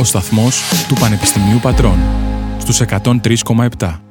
ο σταθμός του Πανεπιστημίου Πατρών, στους 103,7.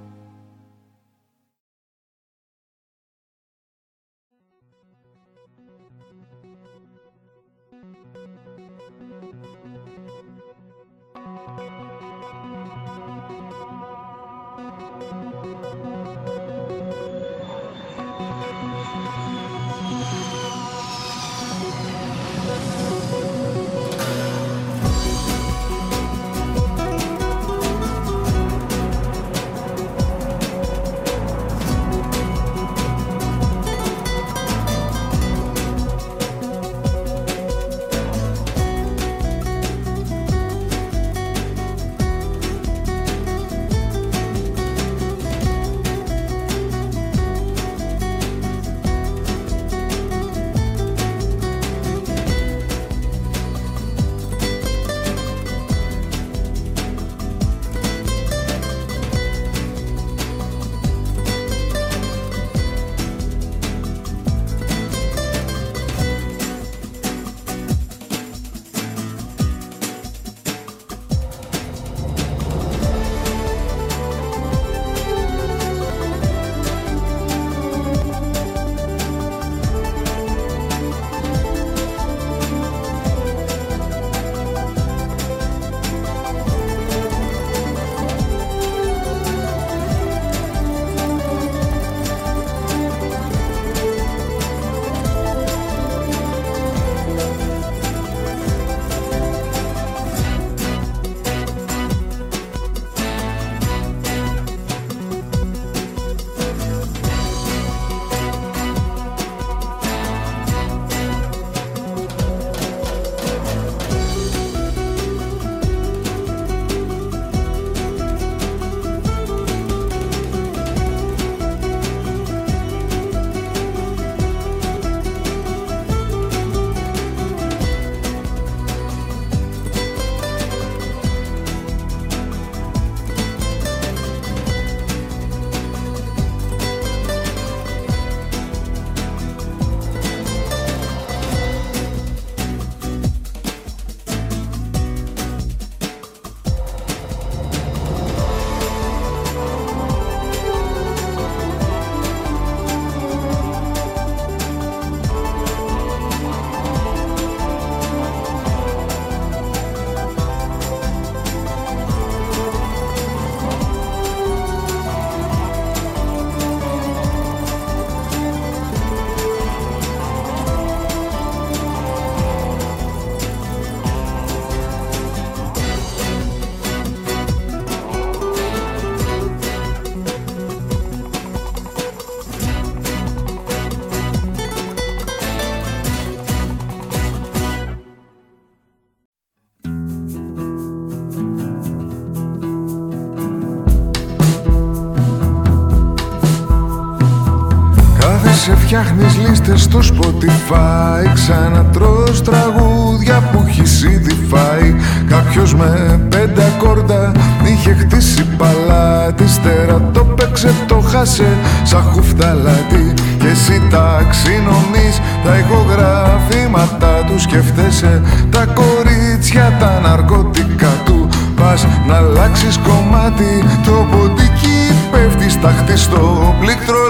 Φτιάχνεις λίστες στο Spotify. Ξανατρως τραγούδια που έχεις ήδη φάει. Κάποιος με πέντε ακόρτα είχε χτίσει παλάτι. Στέρα το παίξε το χάσε σαν χουφταλάτι. Και εσύ ταξινομείς τα ηχογραφήματα τους. Σκεφτέσαι τα κορίτσια τα ναρκωτικά του. Πας να αλλάξεις κομμάτι Το ποντίκι πέφτει στάχτη στο πληκτρολόγιο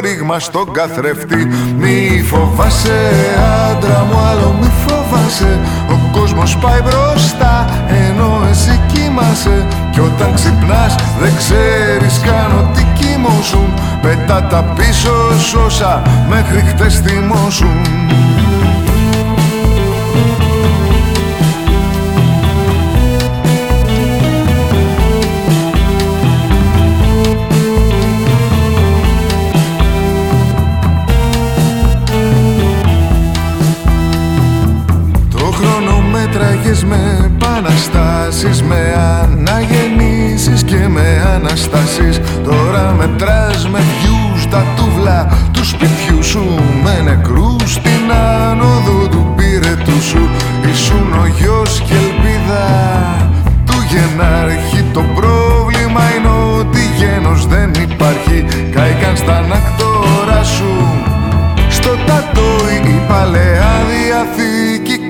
ρήγμα στον καθρέφτη. Μη φοβάσαι άντρα μου άλλο μη φοβάσαι. Ο κόσμος πάει μπροστά ενώ εσύ κοιμάσαι. Κι όταν ξυπνάς δεν ξέρεις καν ότι κοιμώσουν Πετά τα πίσω σώσα μέχρι χτες θυμώσουν με επαναστάσεις Με αναγεννήσεις και με αναστάσεις. Τώρα μετράς με βιούς τα τούβλα του σπιτιού σου Με νεκρούς στην άνοδο του πύρετου σου. Ήσουν ο γιος και ελπίδα του γενάρχη. Το πρόβλημα είναι ότι γένος δεν υπάρχει. Κάηκαν στα ανακτόρα σου. Στο τατόι η παλαιά διαθήκη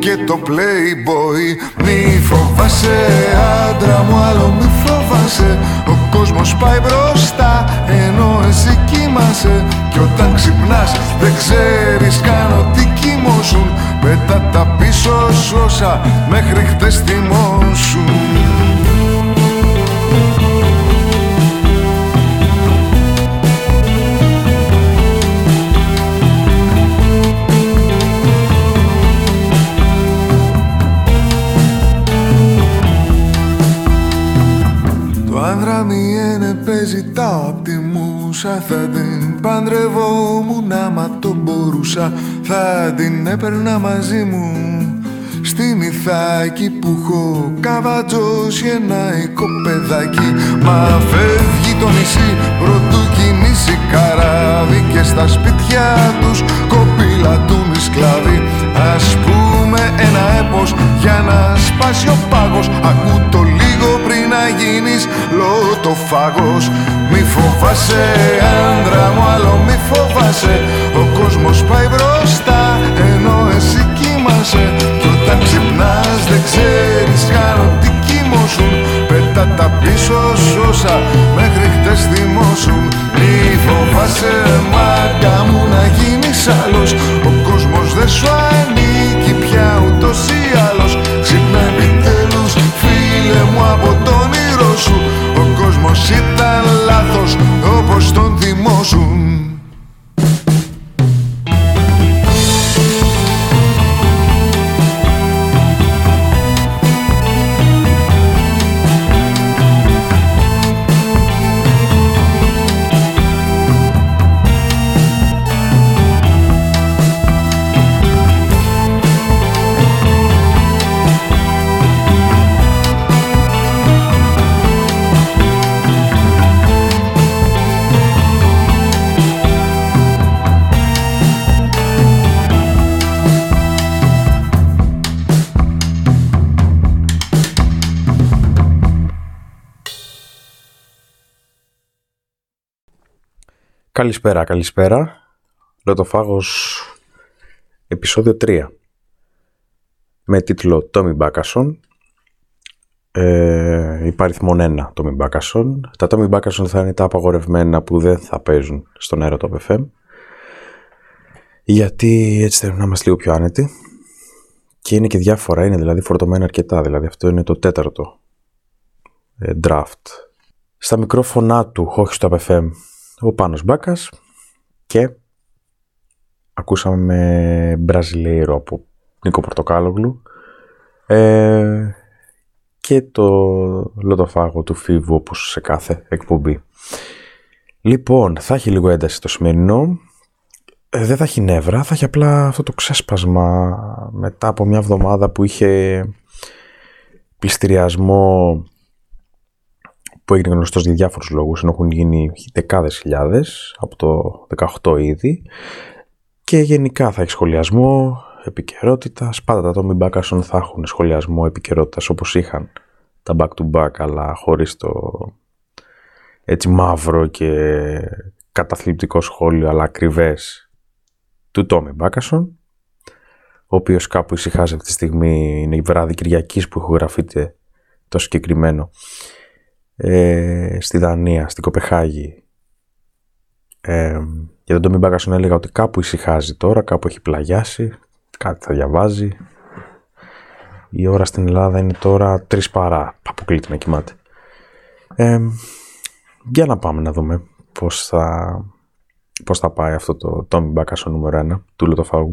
και το playboy. Μη φοβάσαι άντρα μου άλλο μη φοβάσαι. Ο κόσμος πάει μπροστά ενώ εσύ κοιμάσαι. Κι όταν ξυπνάς δεν ξέρεις καν ότι κοιμώσουν. Πέτα τα πίσω σώσα μέχρι χτες θυμώσουν μουσα Θα την παντρευόμουν. Άμα το μπορούσα Θα την έπαιρνα μαζί μου. Στην Ιθάκη που έχω καβατζώσει ένα οικοπεδάκι Μα φεύγει το νησί πρωτού κινήσει καράβι Και στα σπίτια τους κοπηλατούν οι σκλάβοι Ας πούμε ένα έπος για να σπάσει ο πάγος. Ακού το λίγο πριν να γίνεις λότοφάγος Μη φοβάσαι άντρα μου άλλο μη φοβάσαι. Ο κόσμος πάει μπροστά ενώ εσύ κοιμάσαι. Κι όταν ξυπνάς δεν ξέρεις καν ότι κοιμώσουν Πέτα τα πίσω σώσα μέχρι χτες θυμώσουν Μη φοβάσαι μάγκα μου να γίνεις άλλος. Ο κόσμος δεν σου ανήκει πια ούτως ή άλλως Ο κόσμος ήταν λάθος όπως τον Καλησπέρα, καλησπέρα. Λοτοφάγος επεισόδιο 3 με τίτλο Τόμι Μπάκασον ε, υπαριθμόν 1 Τόμι Μπάκασον τα Τόμι Μπάκασον θα είναι τα απαγορευμένα που δεν θα παίζουν στον αέρα του FM γιατί έτσι θέλουμε να είμαστε λίγο πιο άνετοι. Και είναι και διάφορα, είναι δηλαδή φορτωμένα αρκετά. Δηλαδή αυτό είναι το τέταρτο ε, draft. Στα μικρόφωνά του, όχι στο FM ο Πάνος Μπάκας και ακούσαμε με Μπραζιλέιρο από Νίκο Πορτοκάλογλου ε, και το λοτοφάγο του Φίβου όπως σε κάθε εκπομπή. Λοιπόν, θα έχει λίγο ένταση το σημερινό. Ε, δεν θα έχει νεύρα, θα έχει απλά αυτό το ξέσπασμα μετά από μια εβδομάδα που είχε πληστηριασμό που έγινε γνωστός για διάφορους λόγους, ενώ έχουν γίνει δεκάδες χιλιάδες από το 18 ήδη. Και γενικά θα έχει σχολιασμό, επικαιρότητα. Πάντα τα Tommy Μπάκασον θα έχουν σχολιασμό επικαιρότητας όπως είχαν τα back to back, αλλά χωρίς το έτσι μαύρο και καταθλιπτικό σχόλιο, αλλά ακριβές του Τόμι Μπάκασον, ο οποίος κάπου ησυχάζει αυτή τη στιγμή, είναι η βράδυ Κυριακής που ηχογραφείται το συγκεκριμένο ε, στη Δανία, στην Κοπεχάγη. Ε, για τον Τόμι Μπάκασον έλεγα ότι κάπου ησυχάζει τώρα, κάπου έχει πλαγιάσει, κάτι θα διαβάζει. Η ώρα στην Ελλάδα είναι τώρα τρεις παρά, αποκλείται να κοιμάται. Ε, για να πάμε να δούμε πώς θα, πώς θα πάει αυτό το Τόμι Μπάκασον νούμερο 1 του Λοτοφάγου.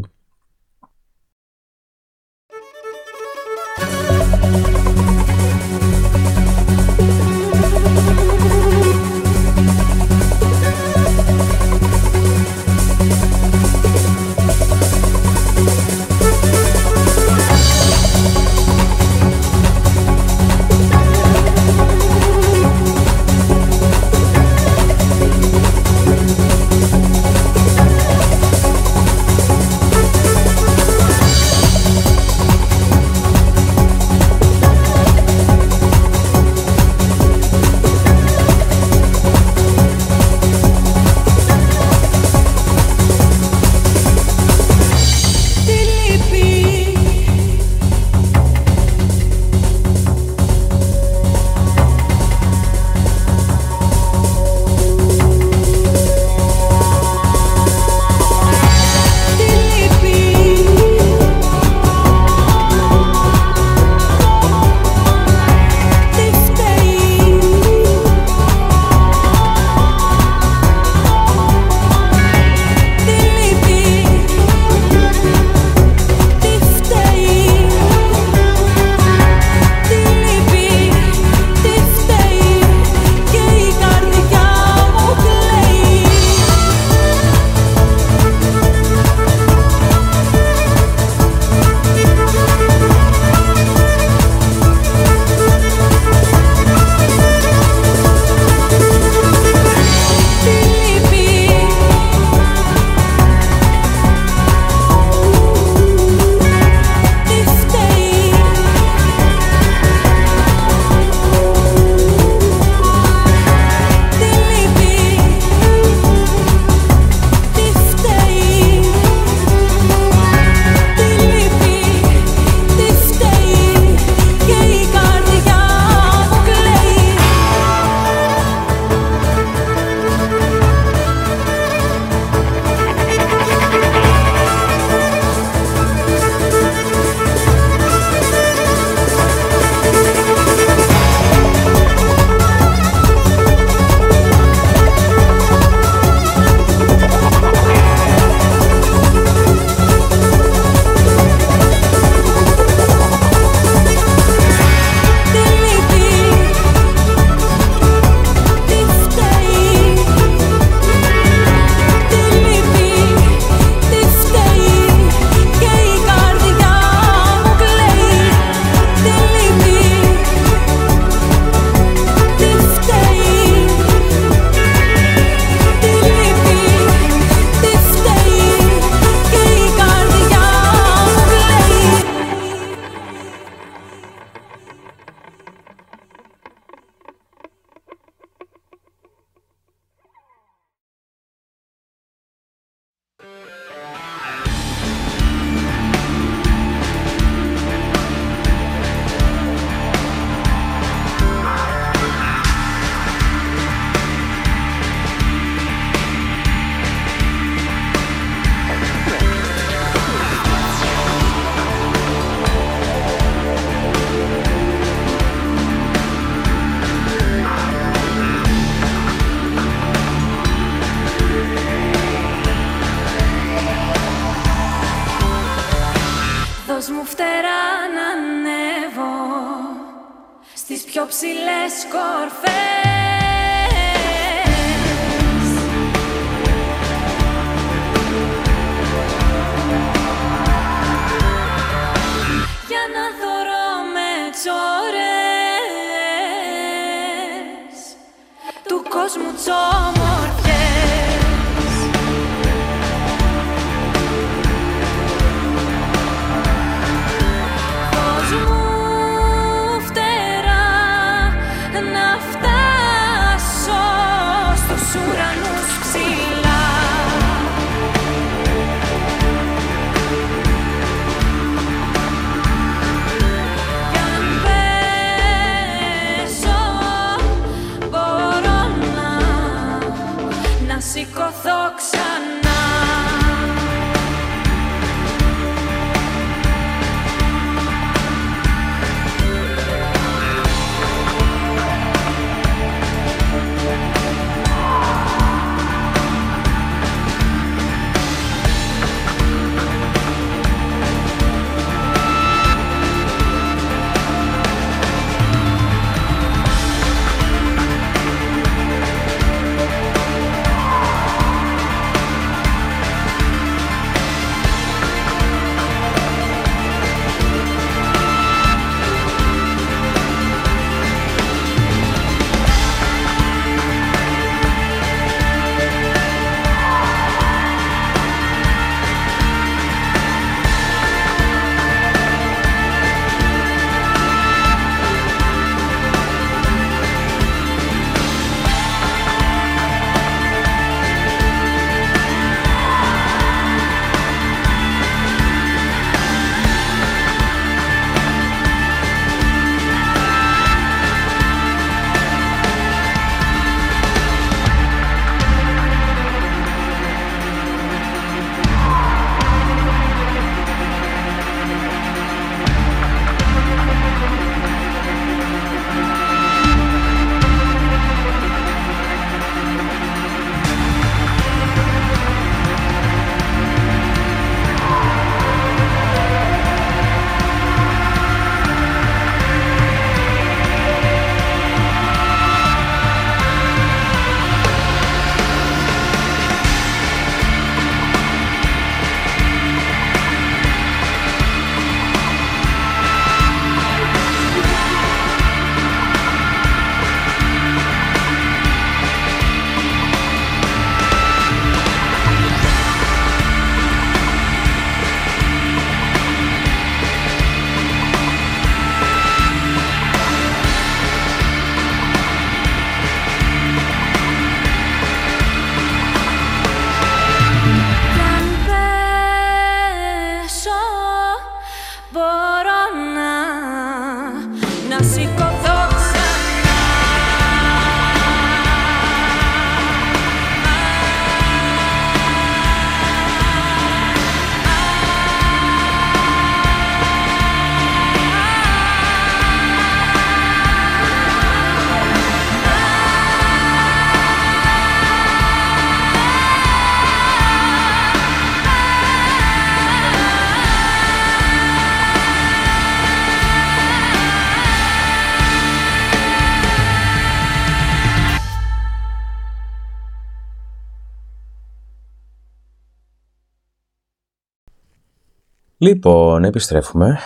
Λοιπόν, επιστρέφουμε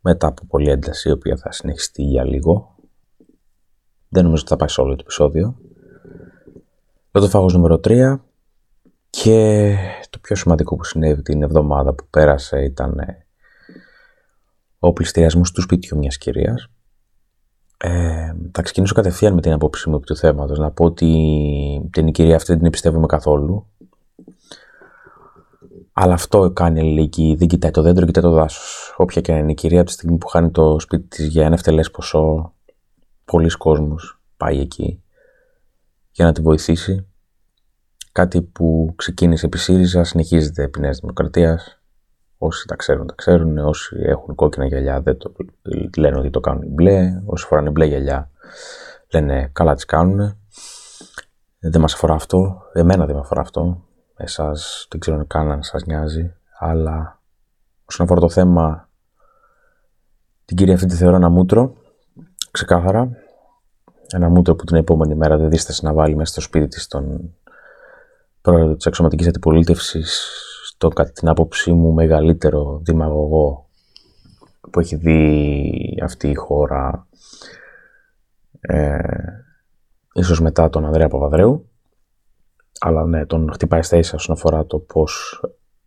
μετά από πολλή ένταση η οποία θα συνεχιστεί για λίγο. Δεν νομίζω ότι θα πάει σε όλο το επεισόδιο. Λωτοφάγος νούμερο 3 και το πιο σημαντικό που συνέβη την εβδομάδα που πέρασε ήταν ε, ο πληστηριασμός του σπιτιού μιας κυρίας. Ε, θα ξεκινήσω κατευθείαν με την απόψη μου επί του θέματος. Να πω ότι την κυρία αυτή δεν την εμπιστεύομαι καθόλου. Αλλά αυτό κάνει αλληλεγγύη. Δεν κοιτάει το δέντρο, κοιτάει το δάσος. Όποια και να είναι η κυρία, από τη στιγμή που χάνει το σπίτι της για ένα ευτελές ποσό, πολλοί κόσμος πάει εκεί για να τη βοηθήσει. Κάτι που ξεκίνησε επί ΣΥΡΙΖΑ, συνεχίζεται επί Νέας Δημοκρατίας. Όσοι τα ξέρουν, τα ξέρουν. Όσοι έχουν κόκκινα γυαλιά δεν το λένε ότι το κάνουν μπλε. Όσοι φοράνε μπλε γυαλιά λένε καλά τις κάνουν. Δεν μας αφορά αυτό. Εμένα δεν με αφορά αυτό. Εσάς δεν ξέρω καν αν σας νοιάζει. Αλλά όσον αφορά το θέμα την κυρία αυτή τη θεωρώ ένα μούτρο ξεκάθαρα. Ένα μούτρο που την επόμενη μέρα δεν δίστασε να βάλει μέσα στο σπίτι της τον πρόεδρο της αξιωματικής αντιπολίτευσης στο κατά την άποψή μου μεγαλύτερο δημαγωγό που έχει δει αυτή η χώρα ε, ίσως μετά τον Ανδρέα Παπαδρέου αλλά ναι, τον χτυπάει στα ίσα όσον αφορά το πώς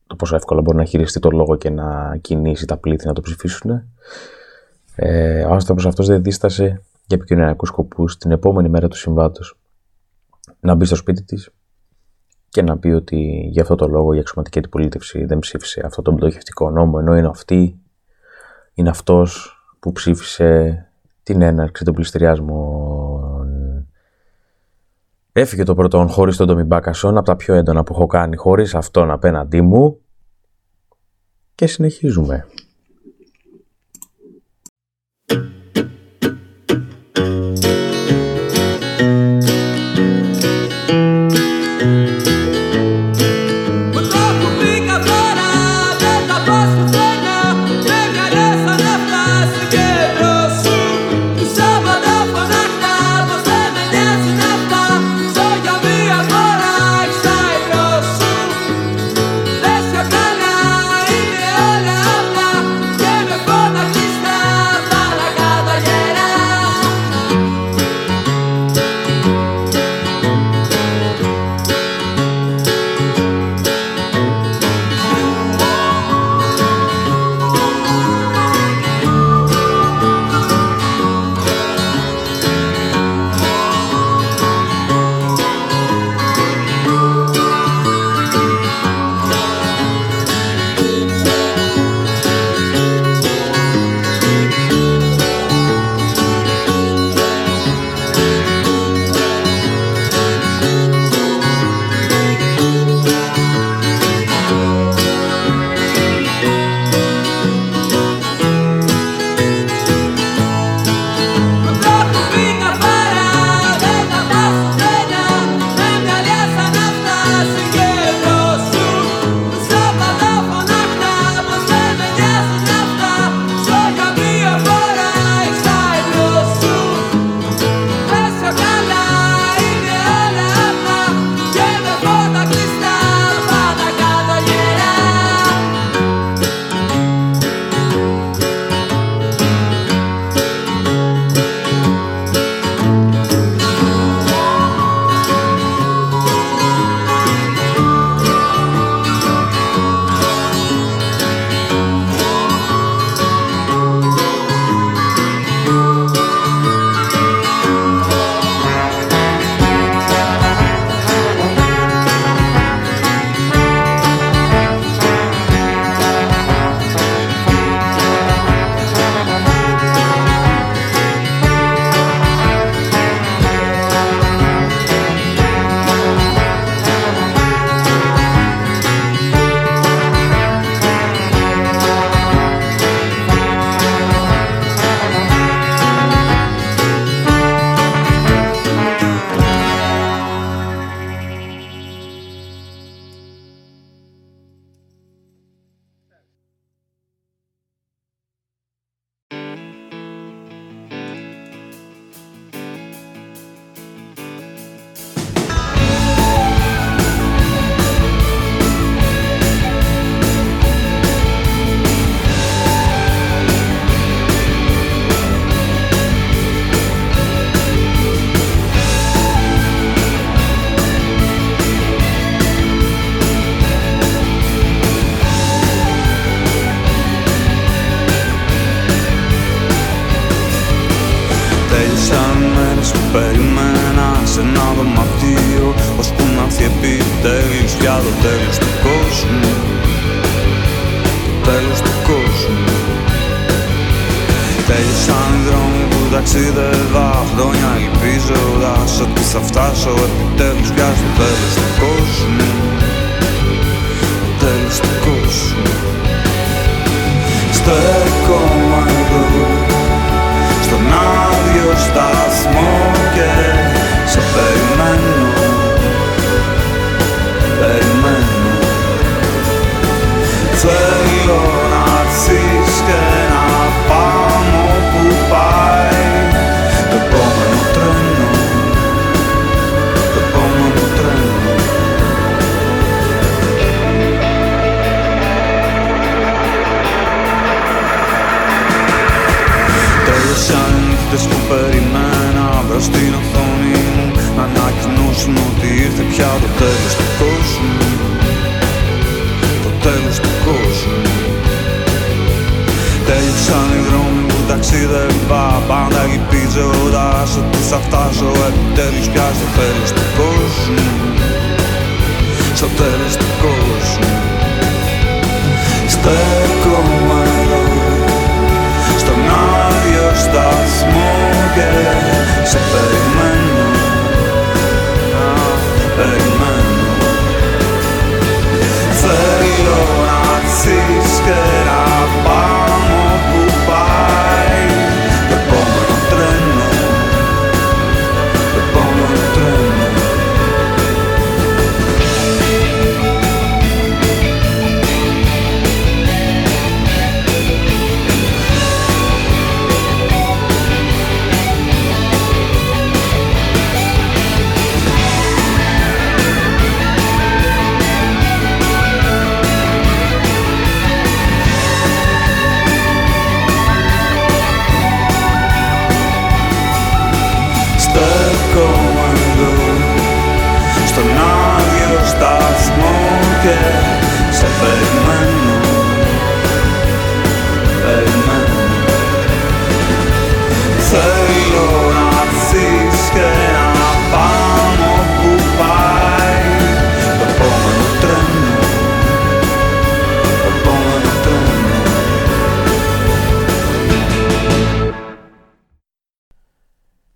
το πόσο εύκολα μπορεί να χειριστεί το λόγο και να κινήσει τα πλήθη να το ψηφίσουν. Ε, ο άνθρωπος αυτός δεν δίστασε για επικοινωνιακούς σκοπούς την επόμενη μέρα του συμβάτος να μπει στο σπίτι της και να πει ότι για αυτό το λόγο η αξιωματική αντιπολίτευση δεν ψήφισε αυτό το πτωχευτικό νόμο ενώ είναι αυτή, είναι αυτός που ψήφισε την έναρξη των πληστηριασμών. Έφυγε το πρωτόν χωρίς τον Τομιμπάκασον από τα πιο έντονα που έχω κάνει χωρίς αυτόν απέναντί μου και συνεχίζουμε. Сафташева, Тенджи ελπίζοντας ότι θα φτάσω Επιτέλους πια στο τέλος του κόσμου. Στο τέλος του κόσμου. Στέκομαι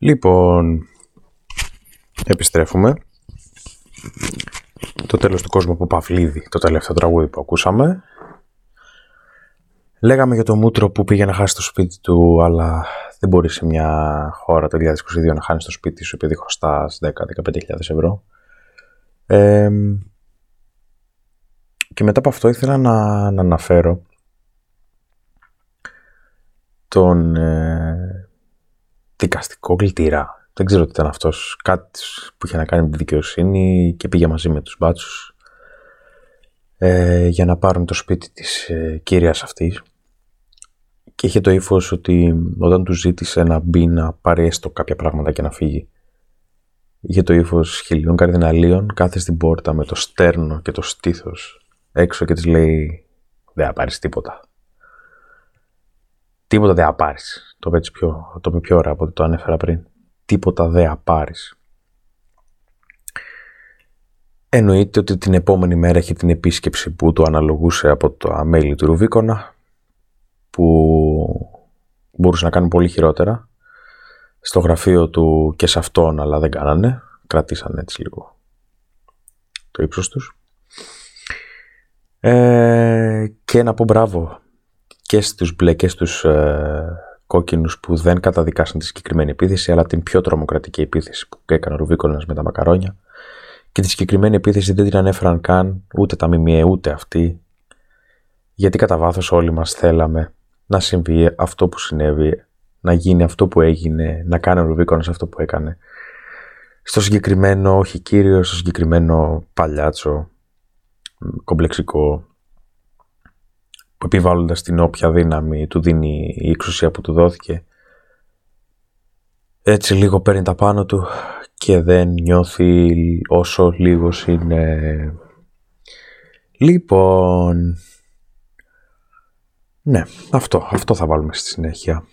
Λοιπόν, επιστρέφουμε. Το τέλος του κόσμου από Παυλίδη, το τελευταίο τραγούδι που ακούσαμε. Λέγαμε για το μούτρο που πήγε να χάσει το σπίτι του, αλλά δεν μπορεί σε μια χώρα το 2022 να χάνεις το σπίτι σου επειδή χρωστάς 10-15.000 ευρώ. Ε, και μετά από αυτό ήθελα να, να αναφέρω τον ε, δικαστικό κλητήρα. Δεν ξέρω τι ήταν αυτός. Κάτι που είχε να κάνει με τη δικαιοσύνη και πήγε μαζί με τους μπάτσους ε, για να πάρουν το σπίτι της ε, κύριας αυτής. Και είχε το ύφος ότι όταν του ζήτησε να μπει να πάρει έστω κάποια πράγματα και να φύγει. Είχε το ύφος χιλιών καρδιναλίων, κάθε στην πόρτα με το στέρνο και το στήθος έξω και της λέει «Δεν θα πάρεις τίποτα». Τίποτα δεν θα πάρεις. Το είπε έτσι πιο, το είπε πιο ωραία από ό,τι το ανέφερα πριν. Τίποτα δεν θα πάρεις. Εννοείται ότι την επόμενη μέρα έχει την επίσκεψη που του αναλογούσε από το αμέλη του Ρουβίκονα που μπορούσε να κάνει πολύ χειρότερα στο γραφείο του και σε αυτόν αλλά δεν κάνανε κρατήσανε έτσι λίγο το ύψος τους ε, και να πω μπράβο και στους μπλε και στους ε, κόκκινους που δεν καταδικάσαν τη συγκεκριμένη επίθεση αλλά την πιο τρομοκρατική επίθεση που έκανε ο Ρουβίκονας με τα μακαρόνια και τη συγκεκριμένη επίθεση δεν την ανέφεραν καν ούτε τα ΜΜΕ ούτε αυτοί γιατί κατά βάθος όλοι μας θέλαμε να συμβεί αυτό που συνέβη, να γίνει αυτό που έγινε, να κάνει ο Ρουβίκονας αυτό που έκανε. Στο συγκεκριμένο, όχι κύριο, στο συγκεκριμένο παλιάτσο, κομπλεξικό, που επιβάλλοντας την όποια δύναμη του δίνει η εξουσία που του δόθηκε, έτσι λίγο παίρνει τα πάνω του και δεν νιώθει όσο λίγος είναι. Λοιπόν, ναι, αυτό, αυτό θα βάλουμε στη συνέχεια.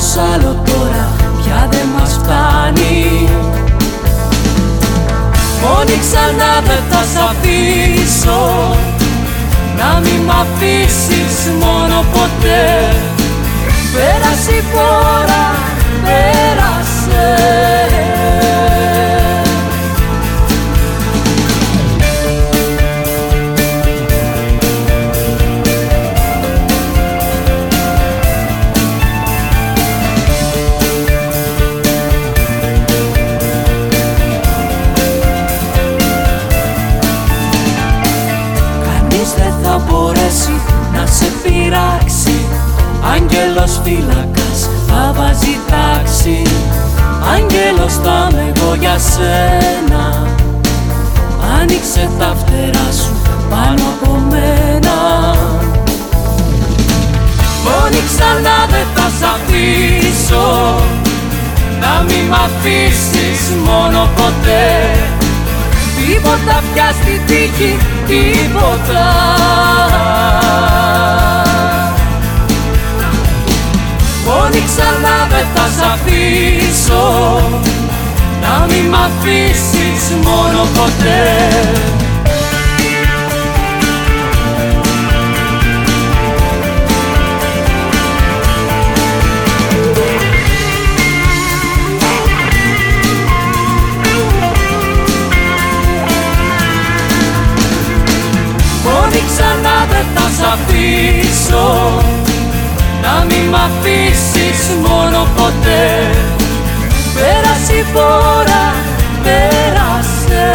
Πόνος άλλο τώρα πια δεν μας φτάνει. Μόνη ξανά δεν θα σ' αφήσω. Να μην μ' αφήσεις μόνο ποτέ. Πέρασε η φορά, πέρασε φυλακάς θα βάζει τάξη. Αγγέλος θα είμαι εγώ για σένα. Άνοιξε τα φτερά σου πάνω από μένα. Μόνη ξανά δεν θα σ' αφήσω. Να μην μ' αφήσεις μόνο ποτέ. Τίποτα πια στη τύχη, τίποτα. Ξανά δεν θα σ' αφήσω. Να μη μ' αφήσεις μόνο ποτέ. Μόνη ξανά δεν θα σ' αφήσω Να μη μ' αφήσεις μόνο ποτέ. Πέρασε η φορά, πέρασε.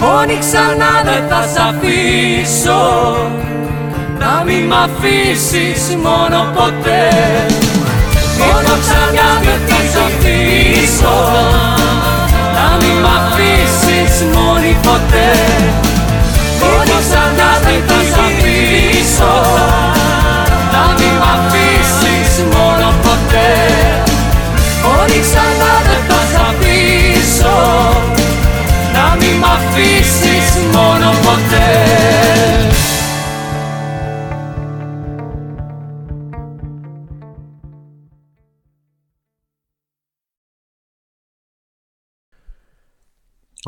Μόνη ξανά δεν θα σ' αφήσω. Να μη μ' αφήσεις μόνο ποτέ. Μόνο ξανά δεν θα σ' αφήσω. Να μη μ' αφήσεις μόνη ποτέ Μόνο ξανά δεν θα σ' αφήσω Να μη μ' αφήσεις μόνο ποτέ. Μόνο ξανά δεν θα σ' αφήσω Να μη μ' αφήσεις μόνο ποτέ.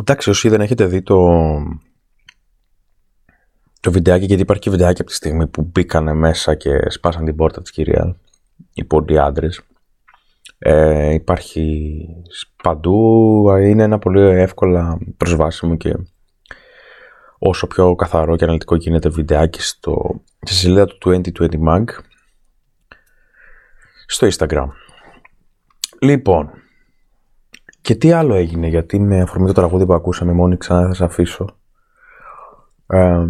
Εντάξει, όσοι δεν έχετε δει το, το βιντεάκι, γιατί υπάρχει και βιντεάκι από τη στιγμή που μπήκανε μέσα και σπάσαν την πόρτα της κυρία, οι πόντι άντρες. Ε, υπάρχει παντού, είναι ένα πολύ εύκολα προσβάσιμο και όσο πιο καθαρό και αναλυτικό γίνεται βιντεάκι στο, στη σελίδα του 2020 Mag στο Instagram. Λοιπόν, και τι άλλο έγινε, γιατί με αφορμή το τραγούδι που ακούσαμε μόνοι ξανά θα σε αφήσω. Ε,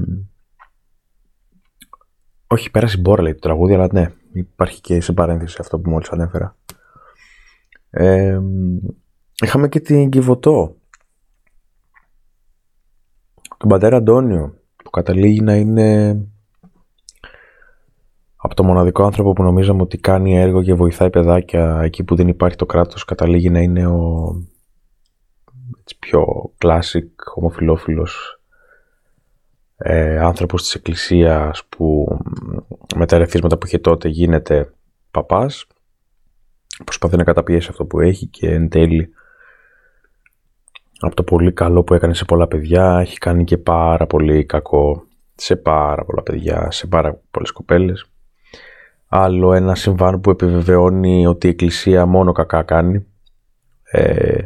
όχι, πέρασε η μπόρα λέει το τραγούδι, αλλά ναι, υπάρχει και σε παρένθεση αυτό που μόλις ανέφερα. Ε, είχαμε και την Κιβωτό. Τον πατέρα Αντώνιο, που καταλήγει να είναι από το μοναδικό άνθρωπο που νομίζαμε ότι κάνει έργο και βοηθάει παιδάκια εκεί που δεν υπάρχει το κράτος καταλήγει να είναι ο έτσι, πιο classic ομοφιλόφιλος ε, άνθρωπος της εκκλησίας που με τα ερεθίσματα που είχε τότε γίνεται παπάς προσπαθεί να καταπιέσει αυτό που έχει και εν τέλει από το πολύ καλό που έκανε σε πολλά παιδιά έχει κάνει και πάρα πολύ κακό σε πάρα πολλά παιδιά, σε πάρα πολλές κοπέλες άλλο ένα συμβάν που επιβεβαιώνει ότι η Εκκλησία μόνο κακά κάνει. Ε,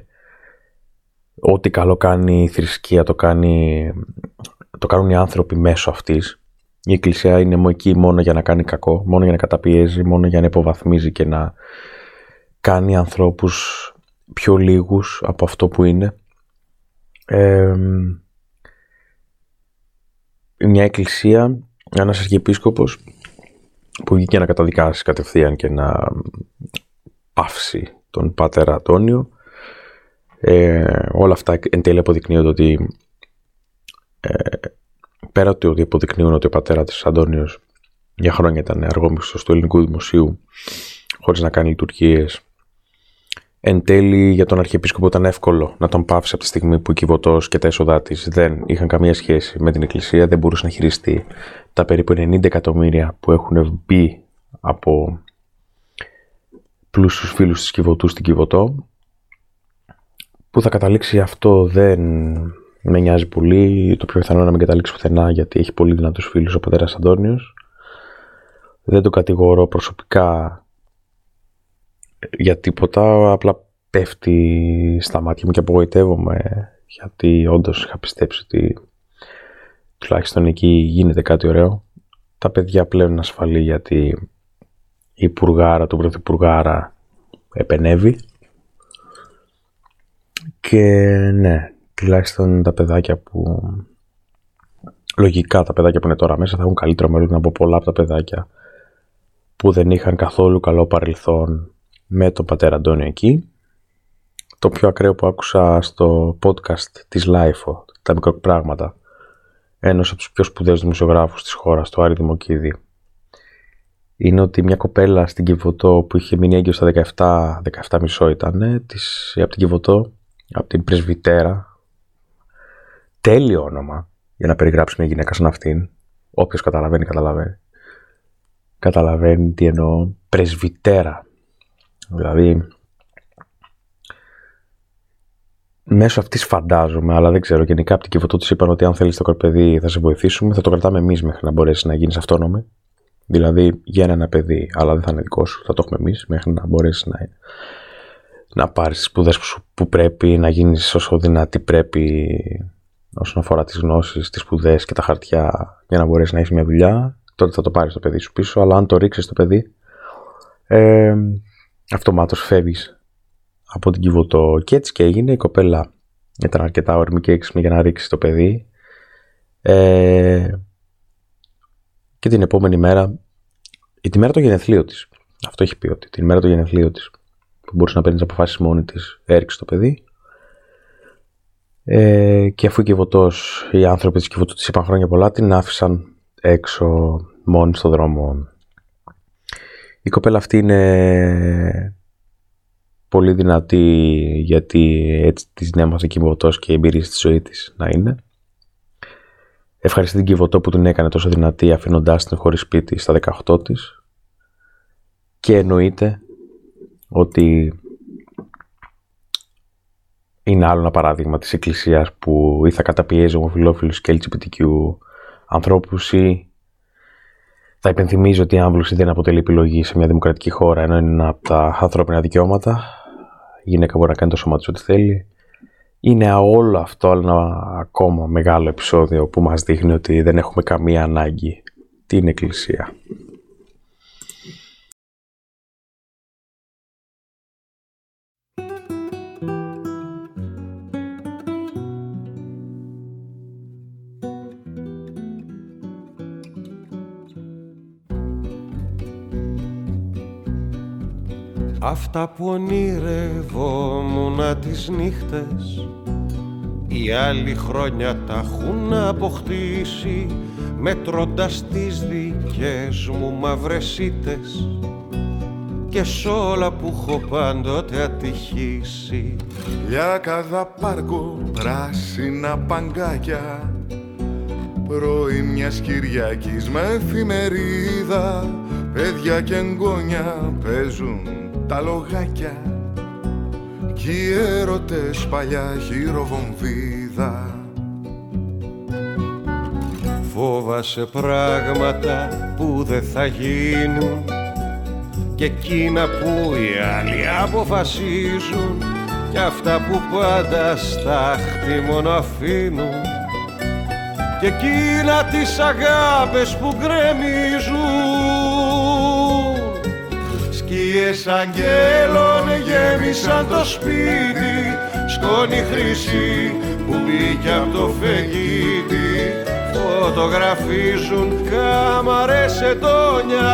ό,τι καλό κάνει η θρησκεία το, κάνει, το κάνουν οι άνθρωποι μέσω αυτής. Η Εκκλησία είναι εκεί μόνο για να κάνει κακό, μόνο για να καταπιέζει, μόνο για να υποβαθμίζει και να κάνει ανθρώπους πιο λίγους από αυτό που είναι. Ε, μια εκκλησία, ένας αρχιεπίσκοπος που βγήκε να καταδικάσει κατευθείαν και να πάυσει τον πατέρα Αντώνιο. Ε, όλα αυτά εν τέλει αποδεικνύονται ότι ε, πέρα του ότι αποδεικνύουν ότι ο πατέρας της Αντώνιος για χρόνια ήταν αργόμιστος του ελληνικού δημοσίου χωρίς να κάνει λειτουργίες Εν τέλει για τον Αρχιεπίσκοπο ήταν εύκολο να τον πάυσει από τη στιγμή που η Κιβωτός και τα έσοδά της δεν είχαν καμία σχέση με την Εκκλησία, δεν μπορούσε να χειριστεί τα περίπου 90 εκατομμύρια που έχουν μπει από πλούσιους φίλους της Κιβωτού στην Κιβωτό. Που θα καταλήξει αυτό δεν με νοιάζει πολύ, το πιο πιθανό να μην καταλήξει πουθενά γιατί έχει πολύ δυνατούς φίλους ο πατέρας Αντώνιος. Δεν το κατηγορώ προσωπικά για τίποτα, απλά πέφτει στα μάτια μου και απογοητεύομαι γιατί όντως είχα πιστέψει ότι τουλάχιστον εκεί γίνεται κάτι ωραίο. Τα παιδιά πλέον είναι ασφαλή γιατί η Υπουργάρα, το Πρωθυπουργάρα επενεύει και ναι, τουλάχιστον τα παιδάκια που λογικά τα παιδάκια που είναι τώρα μέσα θα έχουν καλύτερο μέλλον από πολλά από τα παιδάκια που δεν είχαν καθόλου καλό παρελθόν με τον πατέρα Αντώνιο εκεί. Το πιο ακραίο που άκουσα στο podcast της LiFO, τα μικροπράγματα, ένας από τους πιο σπουδαίους δημοσιογράφους της χώρας, το Άρη Δημοκίδη, είναι ότι μια κοπέλα στην Κιβωτό που είχε μείνει έγκυος στα 17, 17 μισό ήταν, της, από την Κιβωτό, από την Πρεσβυτέρα, τέλειο όνομα για να περιγράψει μια γυναίκα σαν αυτήν. Όποιος καταλαβαίνει, καταλαβαίνει. Καταλαβαίνει τι εννοώ. Πρεσβυτέρα. Δηλαδή, μέσω αυτής φαντάζομαι, αλλά δεν ξέρω. Γενικά από την Κιβωτό της είπαν ότι αν θέλεις το κορπεδί θα σε βοηθήσουμε, θα το κρατάμε εμείς μέχρι να μπορέσεις να γίνεις αυτόνομη. Δηλαδή, για ένα παιδί, αλλά δεν θα είναι δικό σου, θα το έχουμε εμείς μέχρι να μπορέσεις να, να πάρεις τις σπουδές που, που πρέπει, να γίνεις όσο δυνατή πρέπει όσον αφορά τις γνώσεις, τις σπουδές και τα χαρτιά για να μπορέσεις να έχεις μια δουλειά. Τότε θα το πάρεις το παιδί σου πίσω, αλλά αν το ρίξεις το παιδί, ε, αυτομάτως φεύγεις από την Κιβωτό. Και έτσι και έγινε. Η κοπέλα ήταν αρκετά όρμη και έξυπνη για να ρίξει το παιδί. Ε, και την επόμενη μέρα, η τη μέρα το γενεθλίο της. Αυτό έχει πει ότι την μέρα το γενεθλίο της, που μπορούσε να παίρνεις αποφάσεις μόνη της, έριξε το παιδί. Ε, και αφού η Κιβωτός, οι άνθρωποι της Κιβωτού της είπαν χρόνια πολλά, την άφησαν έξω μόνη στο δρόμο. Η κοπέλα αυτή είναι πολύ δυνατή γιατί έτσι της έμαθε Κιβωτός και η εμπειρία στη ζωή της να είναι. Ευχαριστεί την Κιβωτό που την έκανε τόσο δυνατή αφήνοντάς την χωρίς σπίτι στα 18 της και εννοείται ότι είναι άλλο ένα παράδειγμα της Εκκλησίας που ή θα καταπιέζει ομοφιλόφιλους και LGBTQ ανθρώπους ή θα υπενθυμίζει ότι η άμβλωση δεν αποτελεί επιλογή σε μια δημοκρατική χώρα ενώ είναι ένα από τα ανθρώπινα δικαιώματα. Η γυναίκα μπορεί να κάνει το σώμα της ό,τι θέλει. Είναι όλο αυτό ένα ακόμα μεγάλο επεισόδιο που μας δείχνει ότι δεν έχουμε καμία ανάγκη την Εκκλησία. Αυτά που ονειρευόμουν τις νύχτες οι άλλοι χρόνια τα έχουν αποκτήσει μετρώντας τις δικές μου μαυρεσίτες και σ' όλα που έχω πάντοτε ατυχήσει. Λιάκαδα πάρκο, πράσινα παγκάκια Πρωί μιας Κυριακής με εφημερίδα Παιδιά και εγγόνια παίζουν τα λογάκια κι οι έρωτες παλιά χειροβομβίδα. Φόβασε πράγματα που δεν θα γίνουν και εκείνα που οι άλλοι αποφασίζουν και αυτά που πάντα στάχτη μόνο αφήνουν. Και εκείνα τις αγάπες που γκρεμίζουν Σκιές αγγέλων γέμισαν το σπίτι Σκόνη χρυσή που μπήκε από το φεγγίτι. Φωτογραφίζουν κάμαρες ετώνια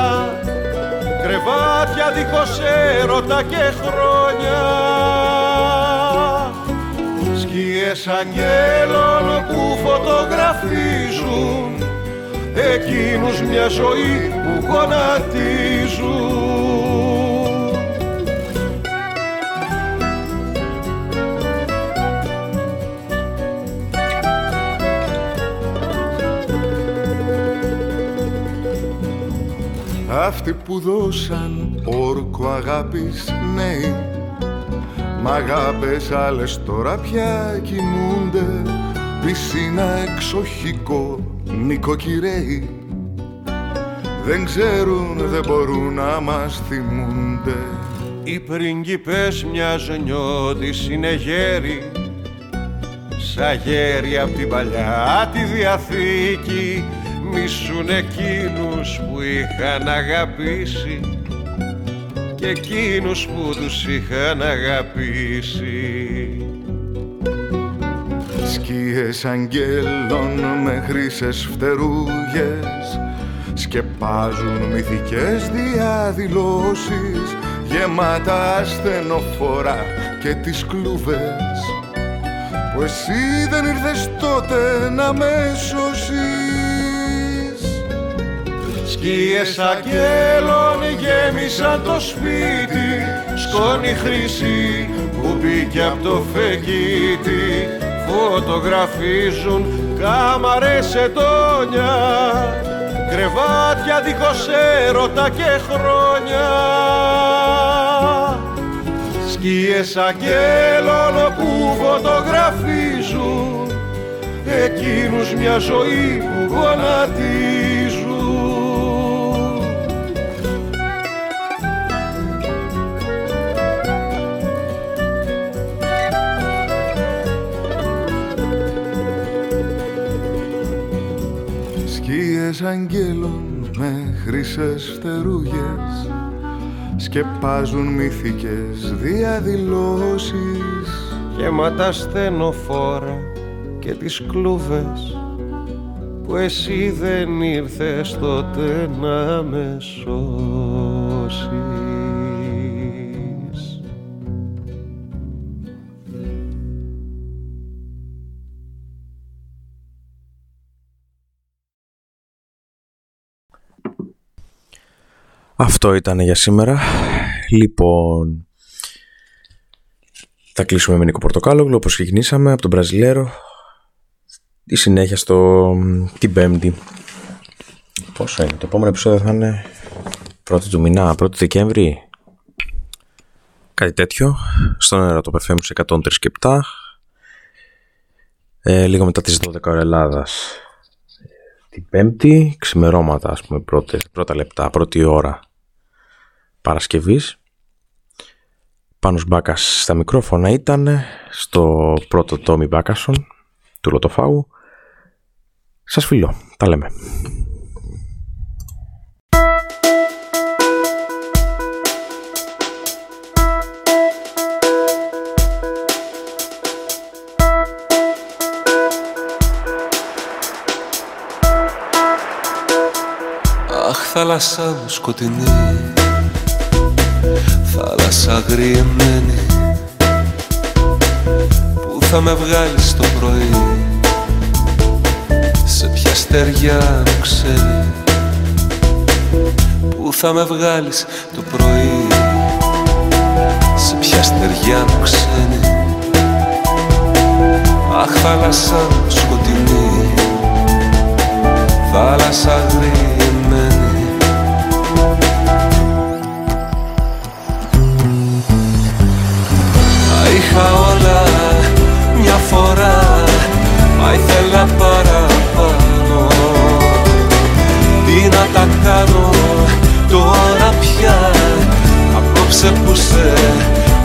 Κρεβάτια δίχως έρωτα και χρόνια. Σκιές αγγέλων που φωτογραφίζουν Εκείνους μια ζωή που γονατίζουν Αυτοί που δώσαν όρκο αγάπης νέοι Μ' αγάπες άλλες τώρα πια κοιμούνται Πισίνα εξοχικό νοικοκυρέοι. Δεν ξέρουν, δεν μπορούν να μας θυμούνται. Οι πριγκιπές μιας νιώτης είναι γέροι Σαν γέροι απ' την παλιά τη Διαθήκη μισούν εκείνους που είχαν αγαπήσει και εκείνους που τους είχαν αγαπήσει. Σκίες αγγέλων με χρυσές φτερούγες σκεπάζουν μυθικές διαδηλώσεις γεμάτα ασθενοφόρα και τις κλούβες που εσύ δεν ήρθες τότε να με σώσεις Σκίες αγγέλων γέμισαν το σπίτι Σκόνη χρυσή που μπήκε από το φεγγίτι. Φωτογραφίζουν κάμαρες ετώνια Κρεβάτια δίχως έρωτα και χρόνια. Σκίες αγγέλων που φωτογραφίζουν Εκείνους μια ζωή που γονατίζουν αγγέλων με χρυσές φτερούγες σκεπάζουν μυθικές διαδηλώσεις γεμάτα στενοφόρα και τις κλούβες που εσύ δεν ήρθες τότε να με σώσεις. Αυτό ήταν για σήμερα. Λοιπόν, θα κλείσουμε με Νίκο Πορτοκάλογλου όπως ξεκινήσαμε από τον Βραζιλέρο. Η συνέχεια στο την Πέμπτη. Πόσο είναι, το επόμενο επεισόδιο θα είναι 1η του μηνά, 1η Δεκέμβρη. Κάτι τέτοιο. Στον αέρα το FM σε 103 και 7. Ε, λίγο μετά τις 12 ώρα Ελλάδας. Την Πέμπτη, ξημερώματα ας πούμε πρώτες, πρώτα λεπτά, πρώτη ώρα Παρασκευής. Πάνος Μπάκας στα μικρόφωνα ήταν στο πρώτο τόμι Μπάκασον του Λοτοφάγου. Σας φιλώ. Τα λέμε. Αχ θάλασσά μου σκοτεινή Θάλασσα αγριεμένη Πού θα με βγάλεις το πρωί. Σε ποια στεριά μου ξένη Πού θα με βγάλεις το πρωί. Σε ποια στεριά μου ξένη Αχ θάλασσα μου σκοτεινή. Θάλασσα αγριεμένη είχα όλα μια φορά Μα ήθελα παραπάνω. Τι να τα κάνω τώρα πια Απόψε που σε,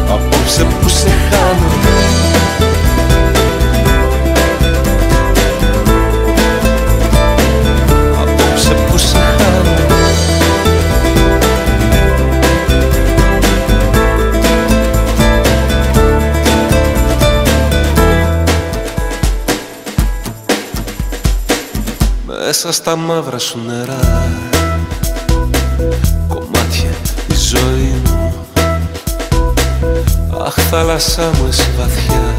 απόψε που σε χάνω Μέσα στα μαύρα σου νερά. Κομμάτια η ζωή μου. Αχ θάλασσά μου εσύ βαθιά.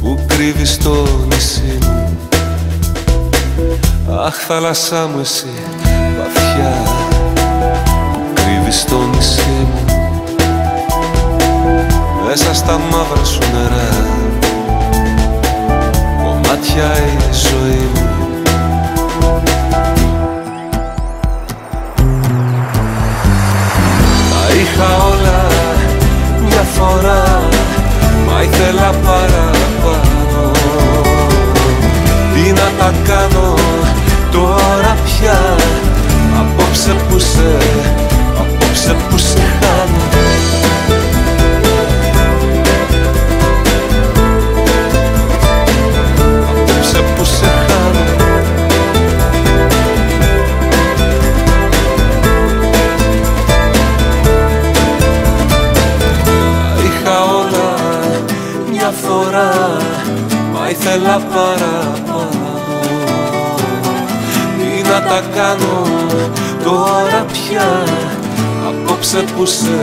Που κρύβεις το νησί μου. Αχ θάλασσά μου εσύ βαθιά. Που κρύβεις το νησί μου. Μέσα στα μαύρα σου νερά. Κομμάτια η ζωή μου φορά Μα ήθελα παραπάνω. Τι να τα κάνω τώρα πια Απόψε που σε, απόψε που σε Έλα παραπάνω. Τι να τα κάνω τώρα πια. Απόψε που σε,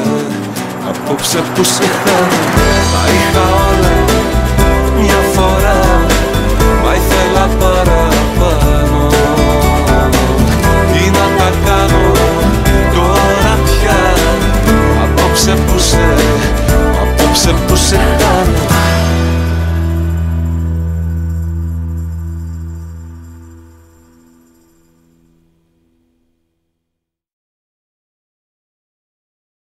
απόψε που σε κάνω. Τα είχα όλα μια φορά. Μα ήθελα παραπάνω. Τι να τα κάνω τώρα πια. Απόψε που σε, απόψε που σε κάνω.